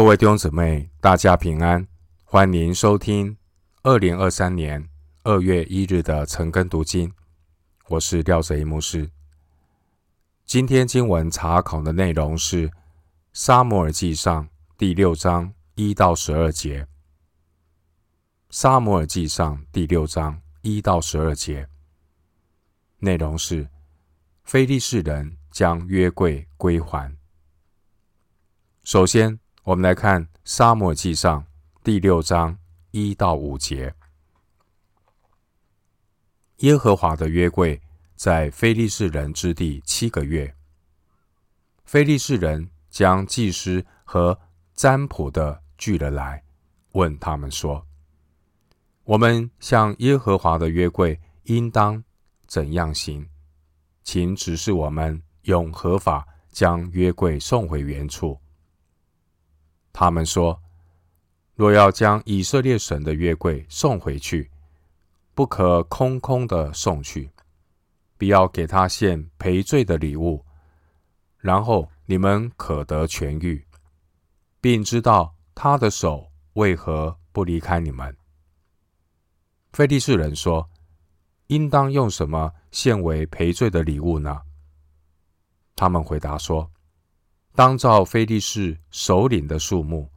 各位弟兄姊妹，大家平安，欢迎收听二零二三年二月一日的晨更读经。我是廖泽一牧师。今天经文查考的内容是《撒母耳记上》第六章一到十二节。《撒母耳记上》第六章一到十二节内容是非利士人将约柜归还。首先，我们来看《撒母耳记上》第六章一到五节。耶和华的约柜在非利士人之地七个月。非利士人将祭司和占卜的聚了来，问他们说：“我们向耶和华的约柜应当怎样行？请指示我们，用何法将约柜送回原处。”他们说：“若要将以色列神的约柜送回去，不可空空的送去，必要给他献赔罪的礼物，然后你们可得痊愈，并知道他的手为何不离开你们。”菲利士人说：“应当用什么献为赔罪的礼物呢？”他们回答说。当照非利士首领的数目，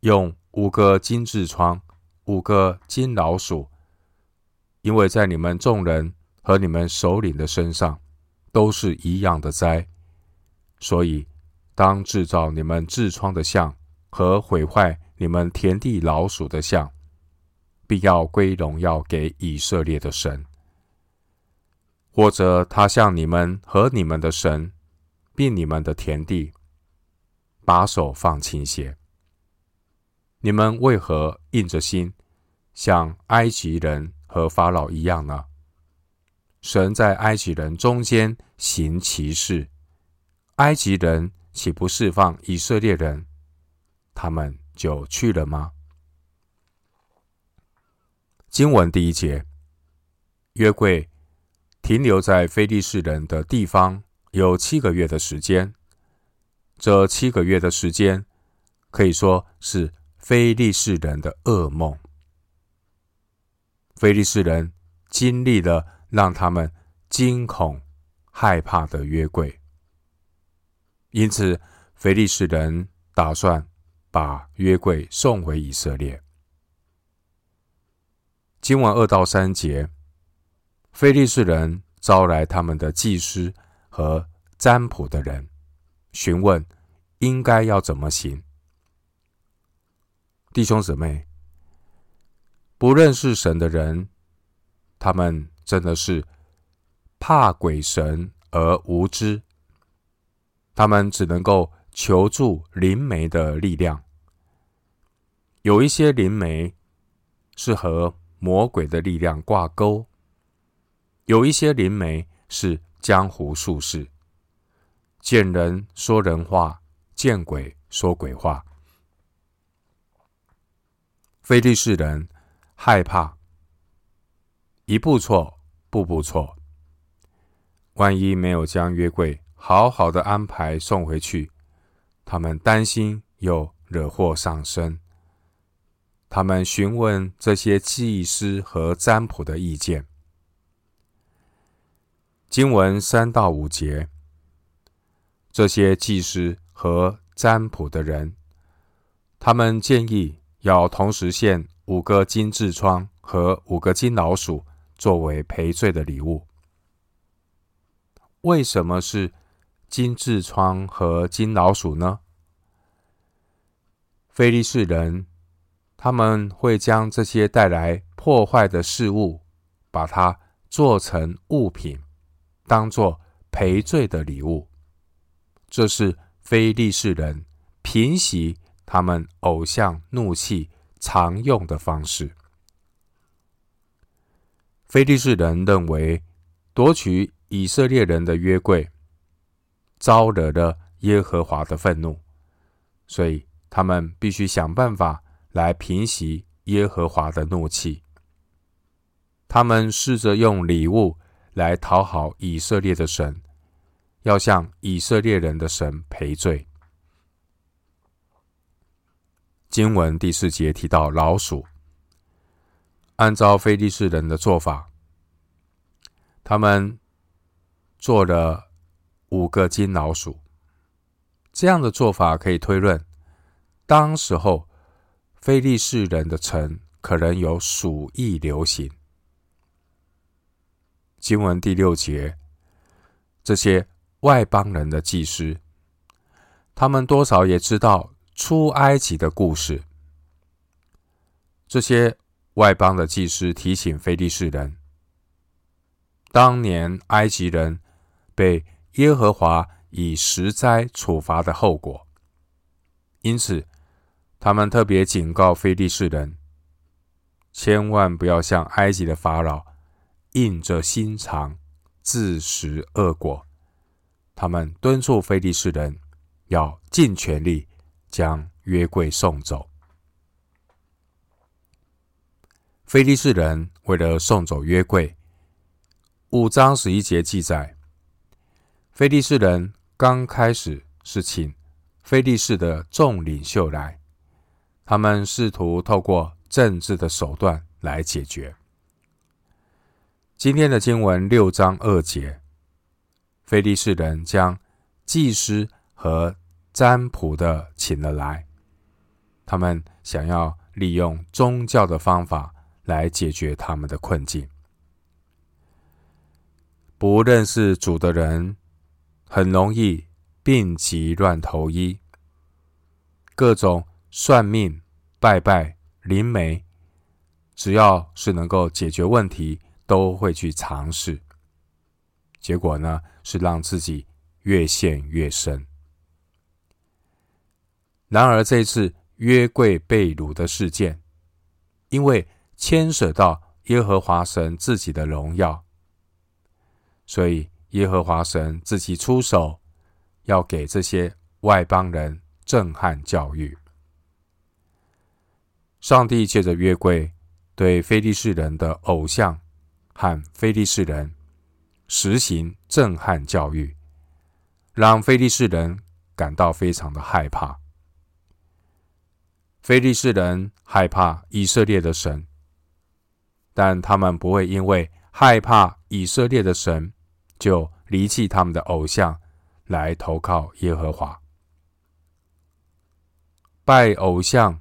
用五个金痔疮，五个金老鼠，因为在你们众人和你们首领的身上都是一样的灾，所以当制造你们痔疮的像和毁坏你们田地老鼠的像，必要归荣耀给以色列的神，或者他向你们和你们的神，并你们的田地。把手放轻些。你们为何硬着心，像埃及人和法老一样呢？神在埃及人中间行奇事，埃及人岂不释放以色列人，他们就去了吗？经文第一节，约柜停留在非利士人的地方有七个月的时间。这七个月的时间，可以说是非利士人的噩梦。非利士人经历了让他们惊恐害怕的约柜，因此非利士人打算把约柜送回以色列。经文二到三节，非利士人招来他们的祭司和占卜的人。询问应该要怎么行，弟兄姊妹，不认识神的人，他们真的是怕鬼神而无知，他们只能够求助灵媒的力量。有一些灵媒是和魔鬼的力量挂钩，有一些灵媒是江湖术士。见人说人话，见鬼说鬼话。非利士人害怕，一步错，步步错。万一没有将约柜好好的安排送回去，他们担心又惹祸上身。他们询问这些祭司和占卜的意见。经文三到五节。这些祭司和占卜的人，他们建议要同时献五个金痔疮和五个金老鼠作为赔罪的礼物。为什么是金痔疮和金老鼠呢？菲利士人他们会将这些带来破坏的事物，把它做成物品，当做赔罪的礼物。这是非利士人平息他们偶像怒气常用的方式。非利士人认为夺取以色列人的约柜招惹了耶和华的愤怒，所以他们必须想办法来平息耶和华的怒气。他们试着用礼物来讨好以色列的神。要向以色列人的神赔罪。经文第四节提到老鼠，按照非利士人的做法，他们做了五个金老鼠。这样的做法可以推论，当时候非利士人的城可能有鼠疫流行。经文第六节，这些外邦人的祭司，他们多少也知道出埃及的故事。这些外邦的祭司提醒非利士人，当年埃及人被耶和华以十灾处罚的后果，因此他们特别警告非利士人，千万不要像埃及的法老，硬着心肠自食恶果。他们敦促菲利士人要尽全力将约柜送走。菲利士人为了送走约柜，五章十一节记载，菲利士人。刚开始是请菲利士的众领袖来，他们试图透过政治的手段来解决。今天的经文六章二节，非利士人将祭司和占卜的请了来，他们想要利用宗教的方法来解决他们的困境。不认识主的人，很容易病急乱投医，各种算命、拜拜、灵媒，只要是能够解决问题，都会去尝试。结果呢，是让自己越陷越深。然而，这次约柜被掳的事件，因为牵涉到耶和华神自己的荣耀，所以。耶和华神自己出手，要给这些外邦人震撼教育。上帝借着约柜，对非利士人的偶像和非利士人实行震撼教育，让非利士人感到非常的害怕。非利士人害怕以色列的神，但他们不会因为害怕以色列的神，就离弃他们的偶像，来投靠耶和华。拜偶像、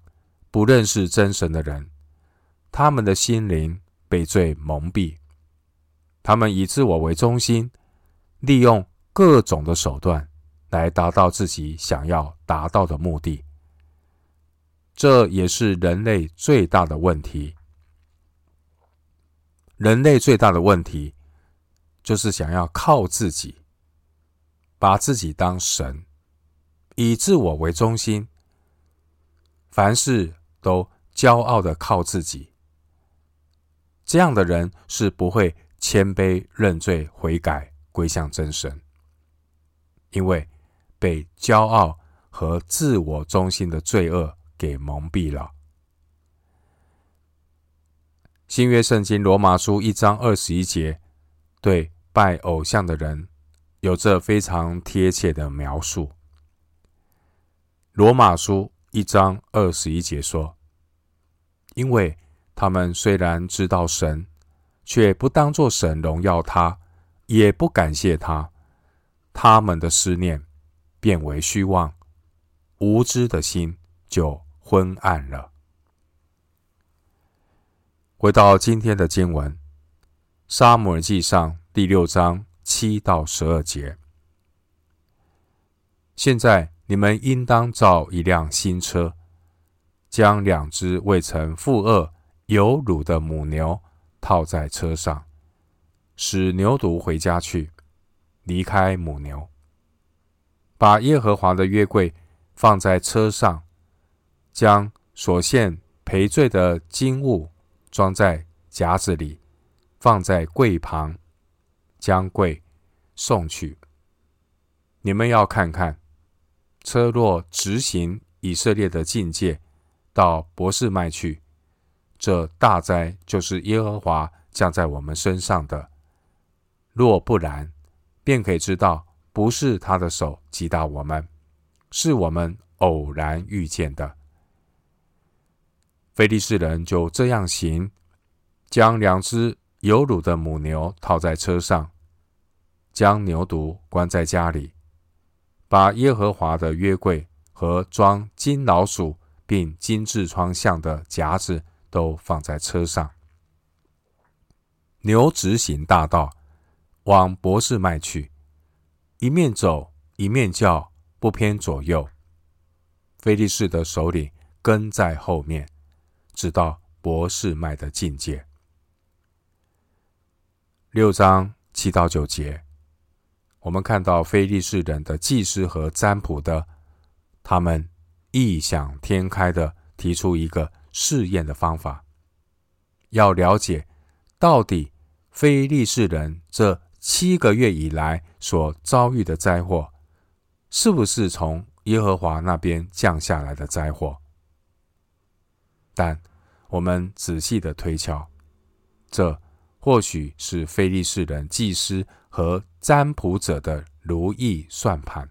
不认识真神的人，他们的心灵被罪蒙蔽，他们以自我为中心，利用各种的手段来达到自己想要达到的目的。这也是人类最大的问题。人类最大的问题。就是想要靠自己，把自己当神，以自我为中心，凡事都骄傲的靠自己。这样的人是不会谦卑认罪悔改归向真神，因为被骄傲和自我中心的罪恶给蒙蔽了。新约圣经罗马书一章二十一节。对拜偶像的人，有着非常贴切的描述。罗马书一章二十一节说：“因为他们虽然知道神，却不当作神荣耀他，也不感谢他，他们的思念变为虚妄，无知的心就昏暗了。”回到今天的经文。撒母耳记上第六章七到十二节。现在你们应当造一辆新车，将两只未曾负轭有乳的母牛套在车上，使牛犊回家去，离开母牛。把耶和华的约柜放在车上，将所献赔罪的金物装在夹子里。放在柜旁，将柜送去。你们要看看，车若直行以色列的境界，到伯示麦去，这大灾就是耶和华降在我们身上的。若不然，便可以知道，不是他的手击打我们，是我们偶然遇见的。非利士人就这样行，将两只有乳的母牛套在车上，将牛犊关在家里，把耶和华的约柜和装金老鼠并金痔疮像的匣子都放在车上。牛直行大道，往博士麦去，一面走一面叫，不偏左右。菲利士的首领跟在后面。直到博士麦的境界。六章七到九节，我们看到菲利士人的祭司和占卜的，他们异想天开的提出一个试验的方法，要了解到底非利士人这七个月以来所遭遇的灾祸，是不是从耶和华那边降下来的灾祸。但我们仔细的推敲，这或许是非利士人祭司和占卜者的如意算盘。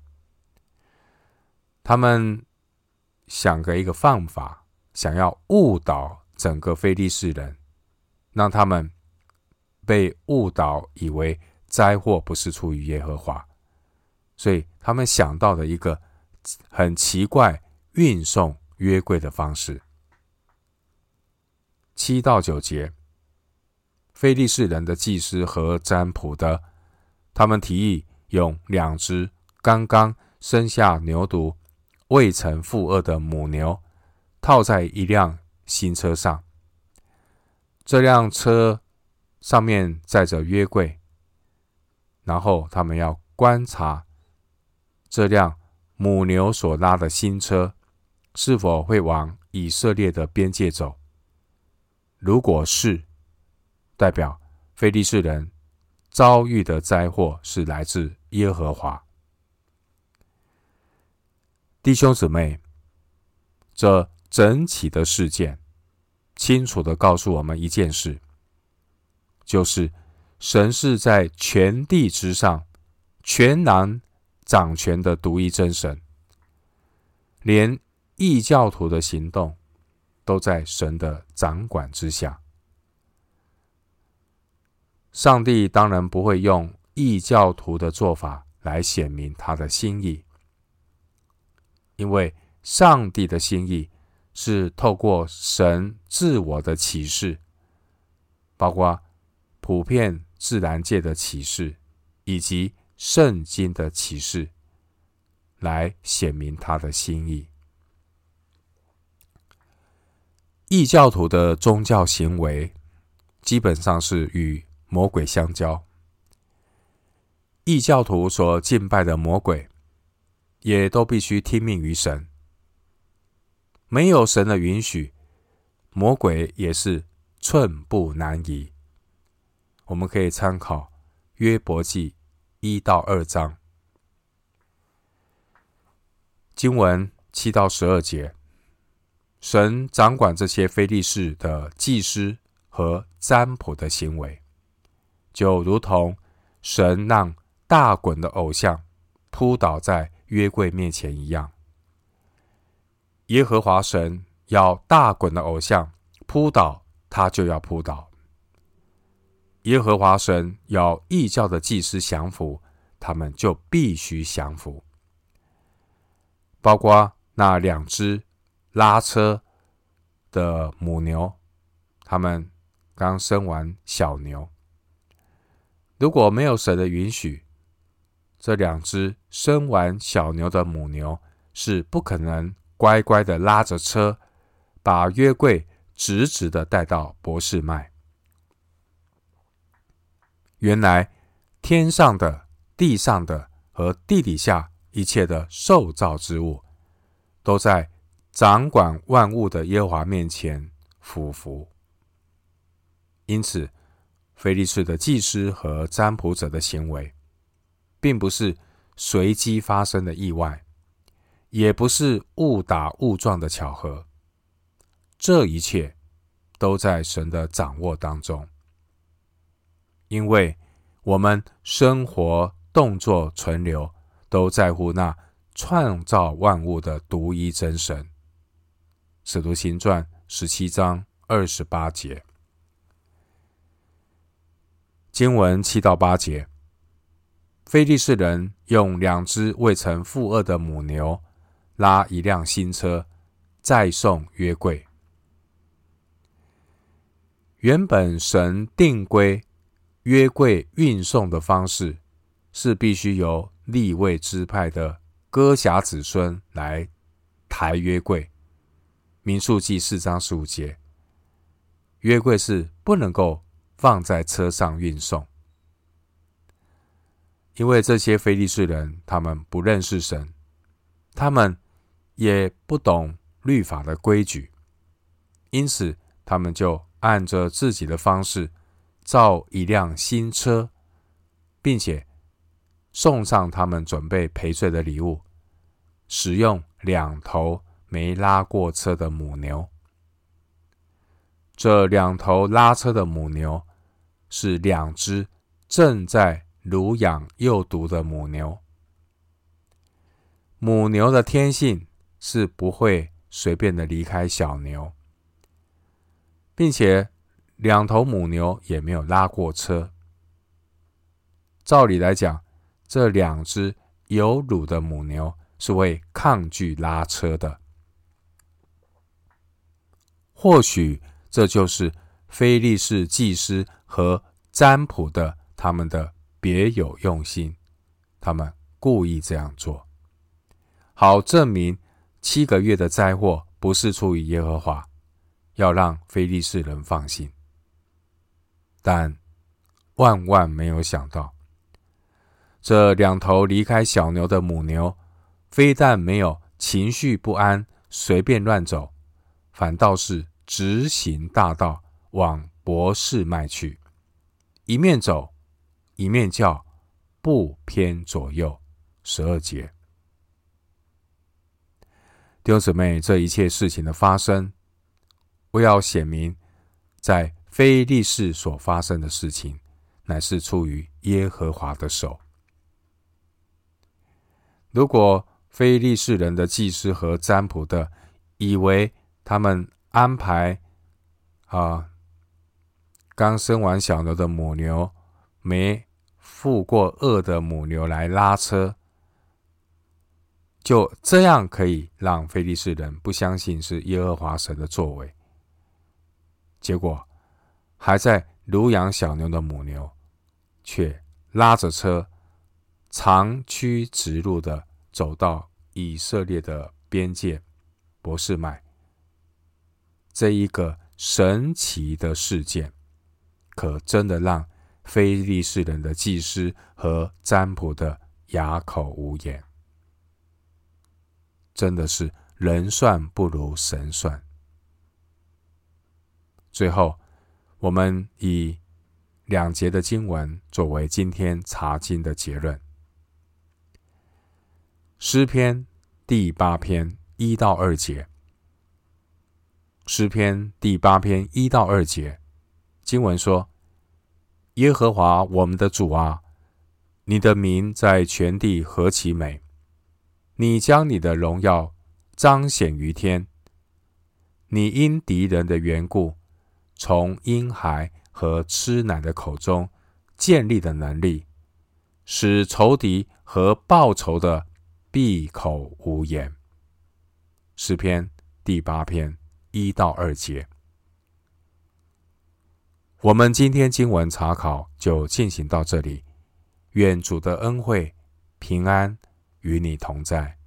他们想个一个方法，想要误导整个非利士人，让他们被误导，以为灾祸不是出于耶和华，所以他们想到了一个很奇怪运送约柜的方式。七到九节，非利士人的祭司和占卜的，他们提议用两只刚刚生下牛犊、未曾负轭的母牛，套在一辆新车上。这辆车上面载着约柜，然后他们要观察这辆母牛所拉的新车是否会往以色列的边界走。如果是，代表非利士人遭遇的灾祸是来自耶和华。弟兄姊妹，这整体的事件清楚的告诉我们一件事，就是神是在全地之上全能掌权的独一真神，连异教徒的行动。都在神的掌管之下。上帝当然不会用异教徒的做法来显明他的心意，因为上帝的心意是透过神自我的启示，包括普遍自然界的启示以及圣经的启示，来显明他的心意。异教徒的宗教行为基本上是与魔鬼相交。异教徒所敬拜的魔鬼，也都必须听命于神。没有神的允许，魔鬼也是寸步难移。我们可以参考约伯记一到二章，经文七到十二节。神掌管这些非利士的祭司和占卜的行为，就如同神让大滚的偶像扑倒在约柜面前一样。耶和华神要大滚的偶像扑倒，他就要扑倒；耶和华神要异教的祭司降服，他们就必须降服。包括那两只。拉车的母牛，他们刚生完小牛。如果没有神的允许，这两只生完小牛的母牛是不可能乖乖的拉着车，把约柜直直的带到伯士麦。原来天上的、地上的和地底下一切的受造之物，都在。掌管万物的耶和华面前俯伏，因此，菲利士的祭司和占卜者的行为，并不是随机发生的意外，也不是误打误撞的巧合。这一切都在神的掌握当中，因为我们生活、动作、存留，都在乎那创造万物的独一真神。使徒行传十七章二十八节。经文七到八节，非利士人用两只未曾负轭的母牛拉一辆新车，再送约柜。原本神定规约柜运送的方式，是必须由立位支派的哥辖子孙来抬约柜。民数记四章十五节，约柜是不能够放在车上运送，因为这些非利士人他们不认识神，他们也不懂律法的规矩，因此他们就按着自己的方式造一辆新车，并且送上他们准备赔罪的礼物，使用两头。没拉过车的母牛，这两头拉车的母牛是两只正在乳养幼犊的母牛。母牛的天性是不会随便的离开小牛，并且两头母牛也没有拉过车。照理来讲，这两只有乳的母牛是会抗拒拉车的。或许这就是菲利士祭司和占卜的他们的别有用心，他们故意这样做，好证明七个月的灾祸不是出于耶和华，要让非利士人放心。但万万没有想到，这两头离开小牛的母牛，非但没有情绪不安，随便乱走，反倒是。直行大道，往博士迈去，一面走，一面叫，不偏左右。十二节，弟兄姊妹，这一切事情的发生，我要显明，在非利士所发生的事情，乃是出于耶和华的手。如果非利士人的祭司和占卜的以为他们。安排啊，刚生完小牛的母牛，没负过轭的母牛来拉车，就这样可以让非利士人不相信是耶和华神的作为。结果还在乳养小牛的母牛，却拉着车长驱直入的走到以色列的边界博士麦。这一个神奇的事件，可真的让非利士人的祭司和占卜的哑口无言。真的是人算不如神算。最后，我们以两节的经文作为今天查经的结论：诗篇第八篇一到二节。诗篇第八篇一到二节，经文说：“耶和华我们的主啊，你的名在全地何其美！你将你的荣耀彰显于天。你因敌人的缘故，从婴孩和吃奶的口中建立的能力，使仇敌和报仇的闭口无言。”诗篇第八篇。一到二节，我们今天经文查考就进行到这里。愿主的恩惠、平安与你同在。